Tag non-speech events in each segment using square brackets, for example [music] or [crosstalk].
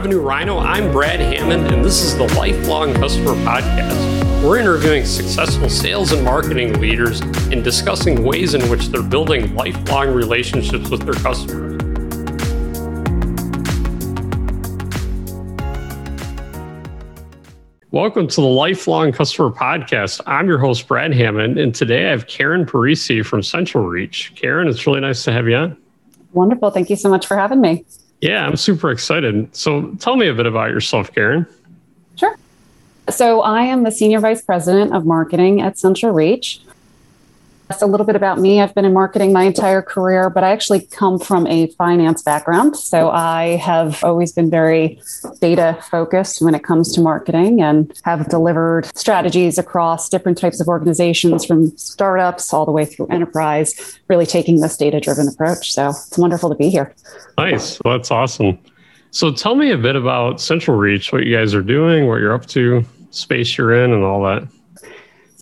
Revenue Rhino. I'm Brad Hammond, and this is the Lifelong Customer Podcast. We're interviewing successful sales and marketing leaders and discussing ways in which they're building lifelong relationships with their customers. Welcome to the Lifelong Customer Podcast. I'm your host, Brad Hammond, and today I have Karen Parisi from CentralReach. Karen, it's really nice to have you on. Wonderful. Thank you so much for having me. Yeah, I'm super excited. So tell me a bit about yourself, Karen. Sure. So I am the Senior Vice President of Marketing at CentralReach. A little bit about me. I've been in marketing my entire career, but I actually come from a finance background. So I have always been very data focused when it comes to marketing and have delivered strategies across different types of organizations from startups all the way through enterprise, really taking this data driven approach. So it's wonderful to be here. Nice. Well, that's awesome. So tell me a bit about CentralReach, what you guys are doing, what you're up to, space you're in, and all that.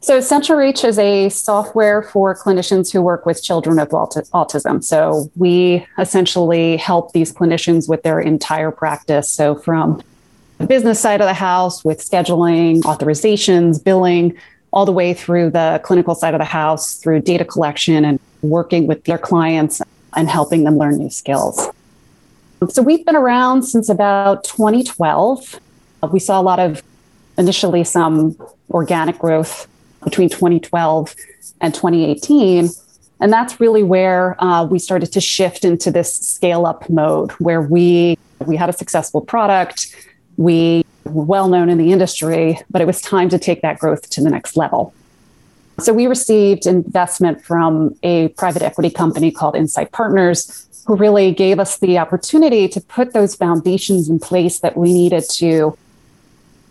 So, CentralReach is a software for clinicians who work with children with autism. So, we essentially help these clinicians with their entire practice. So, from the business side of the house with scheduling, authorizations, billing, all the way through the clinical side of the house through data collection and working with their clients and helping them learn new skills. So, we've been around since about 2012. We saw a lot of initially some organic growth between 2012 and 2018. And that's really where uh, we started to shift into this scale up mode where we we had a successful product, we were well known in the industry, but it was time to take that growth to the next level. So we received investment from a private equity company called Insight Partners, who really gave us the opportunity to put those foundations in place that we needed to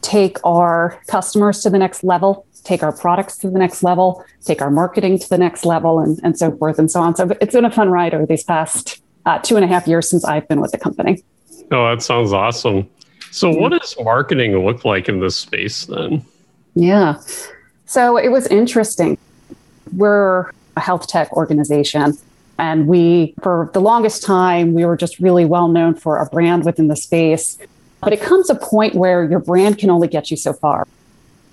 take our customers to the next level take our products to the next level, take our marketing to the next level, and, and so forth and so on. So it's been a fun ride over these past uh, two and a half years since I've been with the company. Oh, that sounds awesome. So, what does marketing look like in this space then? Yeah. So, it was interesting. We're a health tech organization. And we, for the longest time, we were just really well known for our brand within the space. But it comes a point where your brand can only get you so far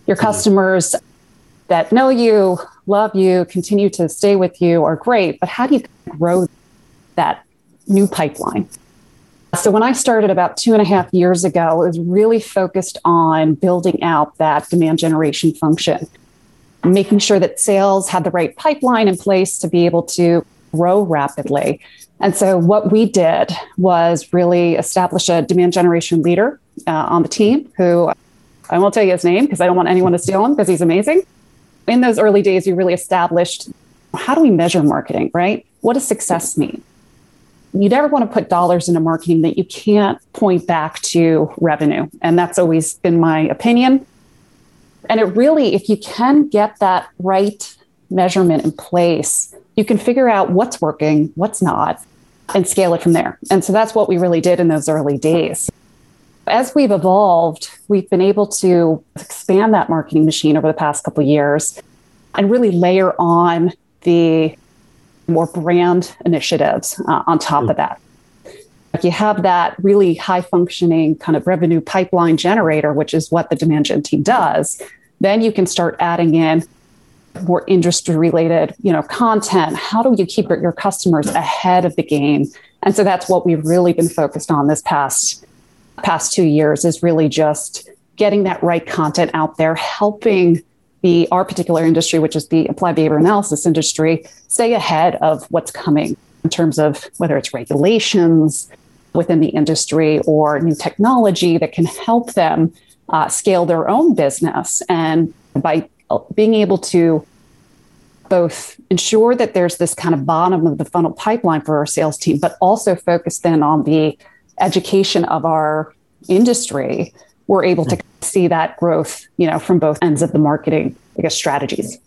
your mm-hmm. customers that know you, love you, continue to stay with you are great, but how do you grow that new pipeline? So, when I started about two and a half years ago, it was really focused on building out that demand generation function, making sure that sales had the right pipeline in place to be able to grow rapidly. And so, what we did was really establish a demand generation leader uh, on the team who I won't tell you his name because I don't want anyone to steal him because he's amazing. In those early days, we really established how do we measure marketing, right? What does success mean? You never want to put dollars into marketing that you can't point back to revenue. And that's always been my opinion. And it really, if you can get that right measurement in place, you can figure out what's working, what's not, and scale it from there. And so that's what we really did in those early days. As we've evolved, we've been able to expand that marketing machine over the past couple years and really layer on the more brand initiatives uh, on top of that. If you have that really high functioning kind of revenue pipeline generator, which is what the demand gen team does, then you can start adding in more industry related, you know, content. How do you keep your customers ahead of the game? And so that's what we've really been focused on this past past two years is really just getting that right content out there, helping the our particular industry, which is the applied behavior analysis industry, stay ahead of what's coming in terms of whether it's regulations within the industry or new technology that can help them uh, scale their own business. And by being able to both ensure that there's this kind of bottom of the funnel pipeline for our sales team, but also focus then on the education of our industry, we're able to see that growth, you know, from both ends of the marketing, I guess, strategies.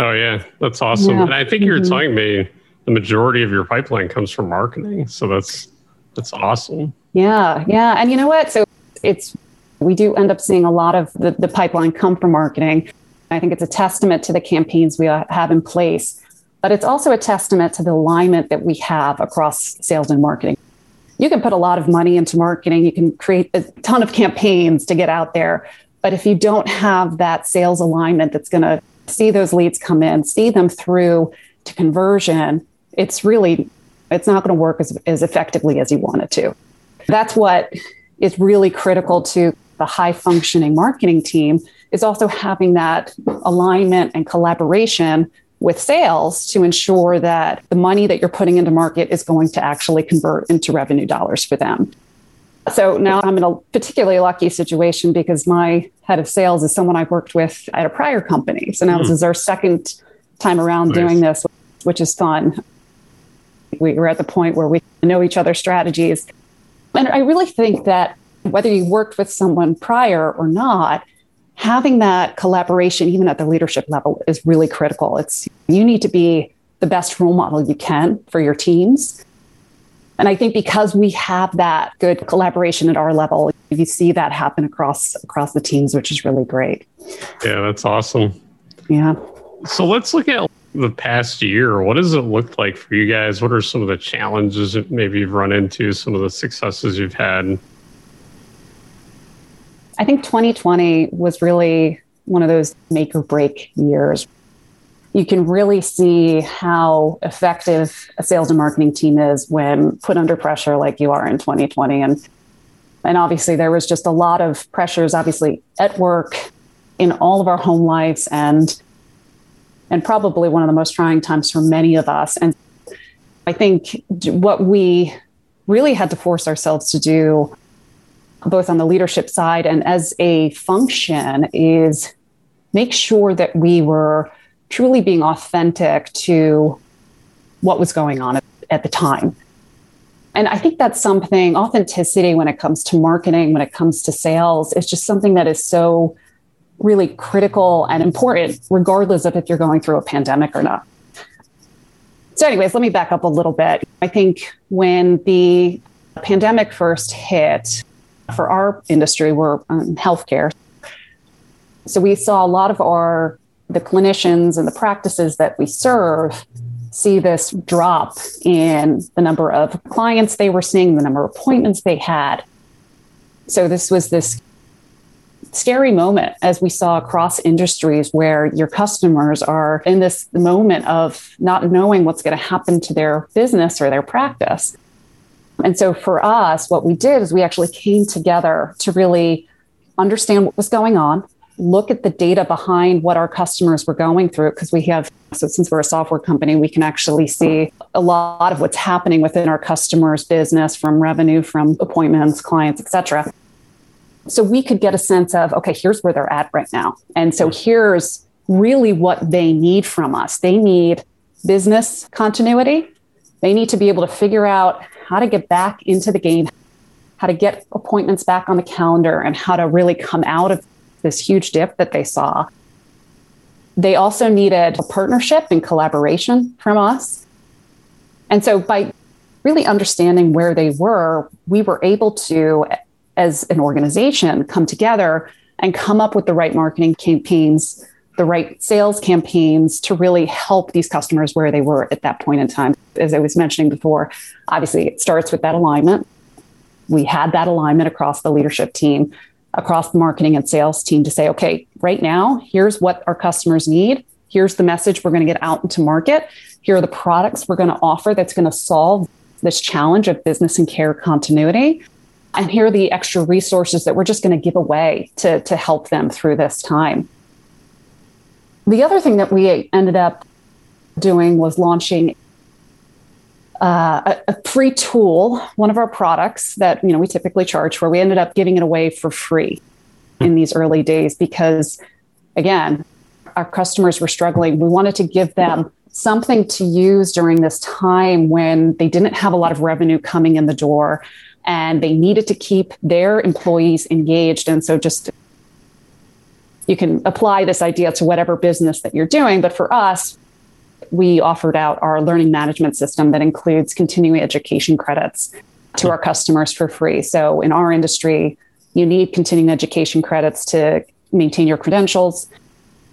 Oh yeah, that's awesome. Yeah. And I think you're mm-hmm. telling me the majority of your pipeline comes from marketing. So that's that's awesome. Yeah, yeah. And you know what? So it's we do end up seeing a lot of the, the pipeline come from marketing. I think it's a testament to the campaigns we have in place, but it's also a testament to the alignment that we have across sales and marketing you can put a lot of money into marketing, you can create a ton of campaigns to get out there. But if you don't have that sales alignment that's going to see those leads come in, see them through to conversion, it's really it's not going to work as, as effectively as you want it to. That's what is really critical to the high functioning marketing team is also having that alignment and collaboration with sales to ensure that the money that you're putting into market is going to actually convert into revenue dollars for them. So now I'm in a particularly lucky situation because my head of sales is someone I've worked with at a prior company. So now mm. this hmm. is our second time around nice. doing this, which is fun. We are at the point where we know each other's strategies. And I really think that whether you worked with someone prior or not, having that collaboration, even at the leadership level, is really critical. It's you need to be the best role model you can for your teams. And I think because we have that good collaboration at our level, you see that happen across across the teams, which is really great. Yeah, that's awesome. Yeah. So let's look at the past year. What does it look like for you guys? What are some of the challenges that maybe you've run into, some of the successes you've had? I think 2020 was really one of those make or break years. You can really see how effective a sales and marketing team is when put under pressure like you are in 2020. And, and obviously, there was just a lot of pressures, obviously, at work, in all of our home lives, and, and probably one of the most trying times for many of us. And I think what we really had to force ourselves to do both on the leadership side and as a function is make sure that we were truly being authentic to what was going on at, the time. And I think that's something, authenticity when it comes to marketing, when it comes to sales, is just something that is so really critical and important, regardless of if you're going through a pandemic or not. So, anyways, let me back up a little bit. I think when the pandemic first hit, for our industry, we're um, healthcare. So we saw a lot of our the clinicians and the practices that we serve see this drop in the number of clients they were seeing, the number of appointments they had. So this was this scary moment as we saw across industries where your customers are in this moment of not knowing what's going to happen to their business or their practice. And so for us, what we did is we actually came together to really understand what was going on, look at the data behind what our customers were going through, because we have, so since we're a software company, we can actually see a lot of what's happening within our customers' business from revenue, from appointments, clients, et cetera. So we could get a sense of, okay, here's where they're at right now. And so here's really what they need from us. They need business continuity. They need to be able to figure out how to get back into the game, how to get appointments back on the calendar, and how to really come out of this huge dip that they saw. They also needed a partnership and collaboration from us. And so, by really understanding where they were, we were able to, as an organization, come together and come up with the right marketing campaigns the right sales campaigns to really help these customers where they were at that point in time. As I was mentioning before, obviously it starts with that alignment. We had that alignment across the leadership team, across the marketing and sales team to say, okay, right now, here's what our customers need. Here's the message we're going to get out into market. Here are the products we're going to offer that's going to solve this challenge of business and care continuity. And here are the extra resources that we're just going to give away to, to help them through this time. The other thing that we ended up doing was launching uh, a, a, free tool, one of our products that you know we typically charge for. We ended up giving it away for free in these early days because, again, our customers were struggling. We wanted to give them something to use during this time when they didn't have a lot of revenue coming in the door and they needed to keep their employees engaged. And so, just you can apply this idea to whatever business that you're doing. But for us, we offered out our learning management system that includes continuing education credits to our customers for free. So in our industry, you need continuing education credits to maintain your credentials.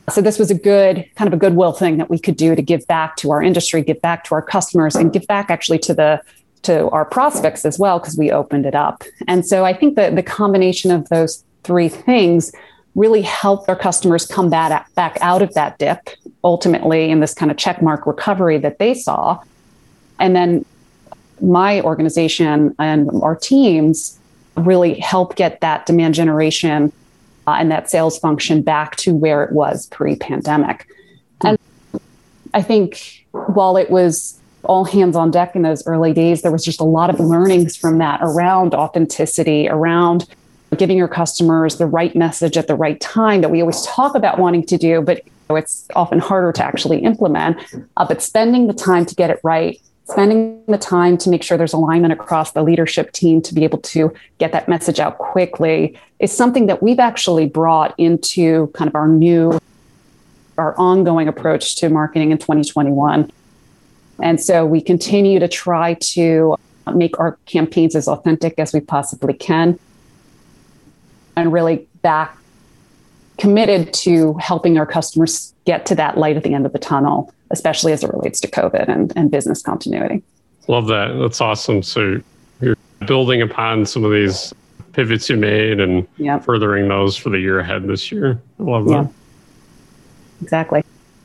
So this was a good kind of a goodwill thing that we could do to give back to our industry, give back to our customers, and give back actually to the to our prospects as well because we opened it up. And so I think that the combination of those three things really help our customers come back, back out of that dip ultimately in this kind of checkmark recovery that they saw. And then my organization and our teams really help get that demand generation uh, and that sales function back to where it was pre pandemic. And I think while it was all hands on deck in those early days, there was just a lot of learnings from that around authenticity, around giving your customers the right message at the right time that we always talk about wanting to do, but it's often harder to actually implement. Uh, but spending the time to get it right, spending the time to make sure there's alignment across the leadership team to be able to get that message out quickly is something that we've actually brought into kind of our new, our ongoing approach to marketing in 2021. And so we continue to try to make our campaigns as authentic as we possibly can and really back committed to helping our customers get to that light at the end of the tunnel, especially as it relates to COVID and, and business continuity. Love that. That's awesome. So you're building upon some of these pivots you made and yep. furthering those for the year ahead this year. I love that. Yeah. Exactly.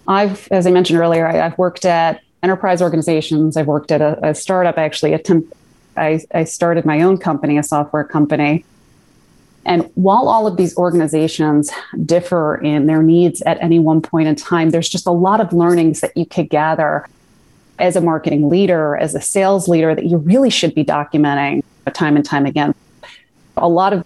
I've, as I mentioned earlier, I, have worked at enterprise organizations. I've worked at a, a startup. I actually attempt, I, I started my own company, a software company and while all of these organizations differ in their needs at any one point in time, there's just a lot of learnings that you could gather as a marketing leader, as a sales leader, that you really should be documenting time and time again. A lot of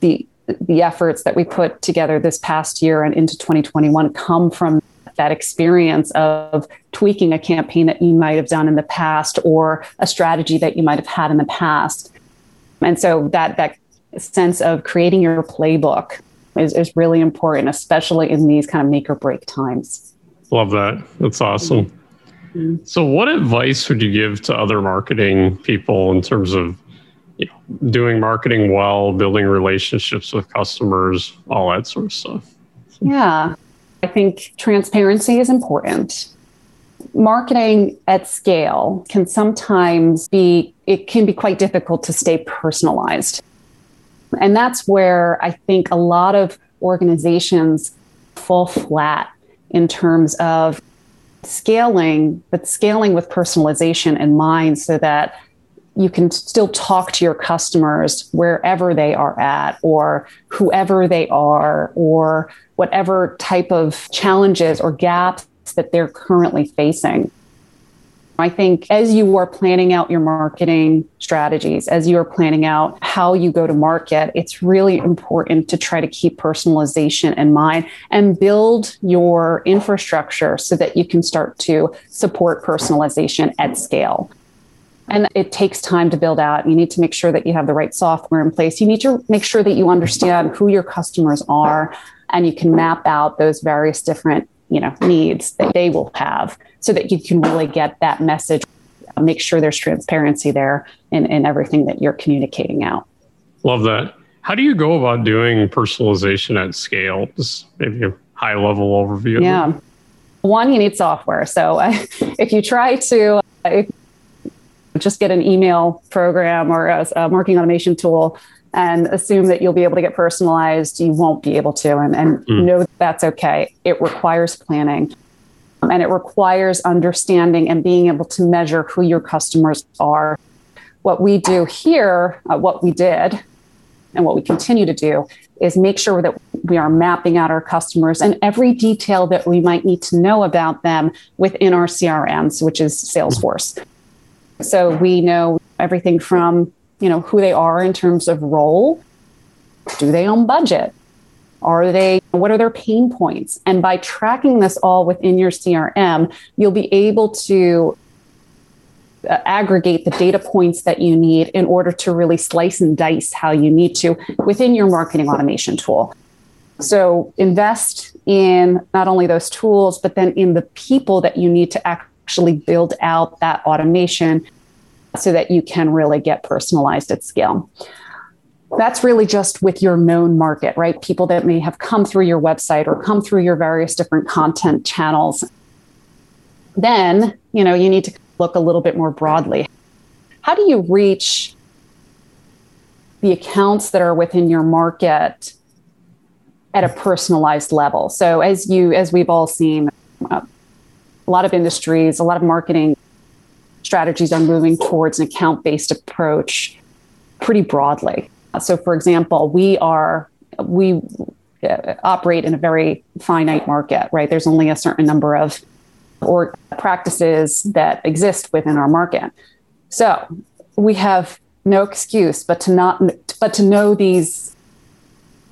the the efforts that we put together this past year and into 2021 come from that experience of tweaking a campaign that you might have done in the past or a strategy that you might have had in the past. And so that that sense of creating your playbook is, is really important, especially in these kind of make or break times. Love that. That's awesome. Mm-hmm. So, what advice would you give to other marketing people in terms of you know, doing marketing well, building relationships with customers, all that sort of stuff? Yeah, I think transparency is important. Marketing at scale can sometimes be, it can be quite difficult to stay personalized. And that's where I think a lot of organizations fall flat in terms of scaling, but scaling with personalization in mind so that you can still talk to your customers wherever they are at or whoever they are or whatever type of challenges or gaps that they're currently facing. I think as you are planning out your marketing strategies, as you are planning out how you go to market, it's really important to try to keep personalization in mind and build your infrastructure so that you can start to support personalization at scale. And it takes time to build out. You need to make sure that you have the right software in place. You need to make sure that you understand who your customers are and you can map out those various different you know needs that they will have so that you can really get that message make sure there's transparency there in, in everything that you're communicating out. Love that. How do you go about doing personalization at scale? Just maybe a high level overview. Yeah. One you need software. So uh, [laughs] if you try to uh, just get an email program or a, a marketing automation tool and assume that you'll be able to get personalized, you won't be able to. And, and mm. know that that's okay. It requires planning and it requires understanding and being able to measure who your customers are. What we do here, uh, what we did, and what we continue to do is make sure that we are mapping out our customers and every detail that we might need to know about them within our CRMs, which is Salesforce. So we know everything from you know who they are in terms of role. Do they own budget? Are they what are their pain points? And by tracking this all within your crm you'll be able to uh, aggregate the data points that you need in order to really slice and dice how you need to within your marketing automation tool. So invest in not only those tools but then in the people that you need to actually build out that automation so that you can really get personalized at scale. That's really just with your known market, right? People that may have come through your website or come through your various different content channels. Then, you know, you need to look a little bit more broadly. how do you reach the accounts that are within your market at a personalized level? So as you as we've all seen, uh, a lot of industries, a lot of marketing strategies are moving towards an account-based approach pretty broadly. So for example, we are we uh, operate in a very finite market, right? There's only a certain number of or practices that exist within our market. So we have no excuse but to not but to know these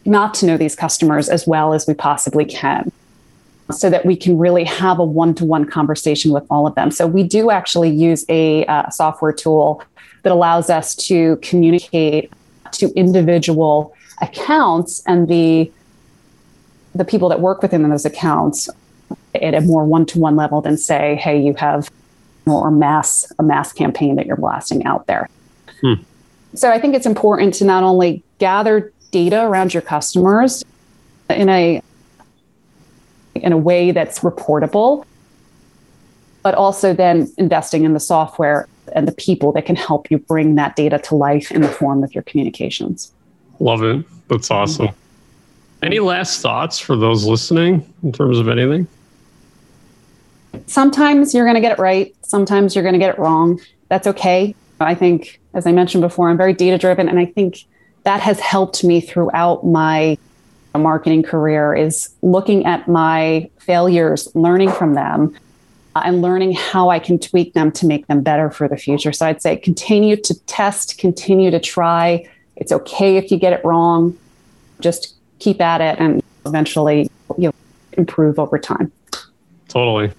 not to know these customers as well as we possibly can so that we can really have a one-to-one conversation with all of them so we do actually use a uh, software tool that allows us to communicate to individual accounts and the the people that work within those accounts at a more one-to-one level than say hey you have more mass a mass campaign that you're blasting out there hmm. so i think it's important to not only gather data around your customers in a in a way that's reportable but also then investing in the software and the people that can help you bring that data to life in the form of your communications. Love it. That's awesome. Mm-hmm. Any last thoughts for those listening in terms of anything? Sometimes you're going to get it right. Sometimes you're going to get it wrong. That's okay. I think as i mentioned before i'm very data driven and i think that has helped me throughout my marketing career is looking at my failures learning from them uh, and learning how i can tweak them to make them better for the future so i'd say continue to test continue to try it's okay if you get it wrong just keep at it and eventually you'll improve over time totally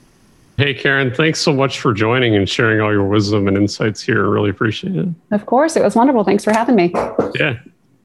Hey, Karen, thanks so much for joining and sharing all your wisdom and insights here. I really appreciate it. Of course. It was wonderful. Thanks for having me. Yeah.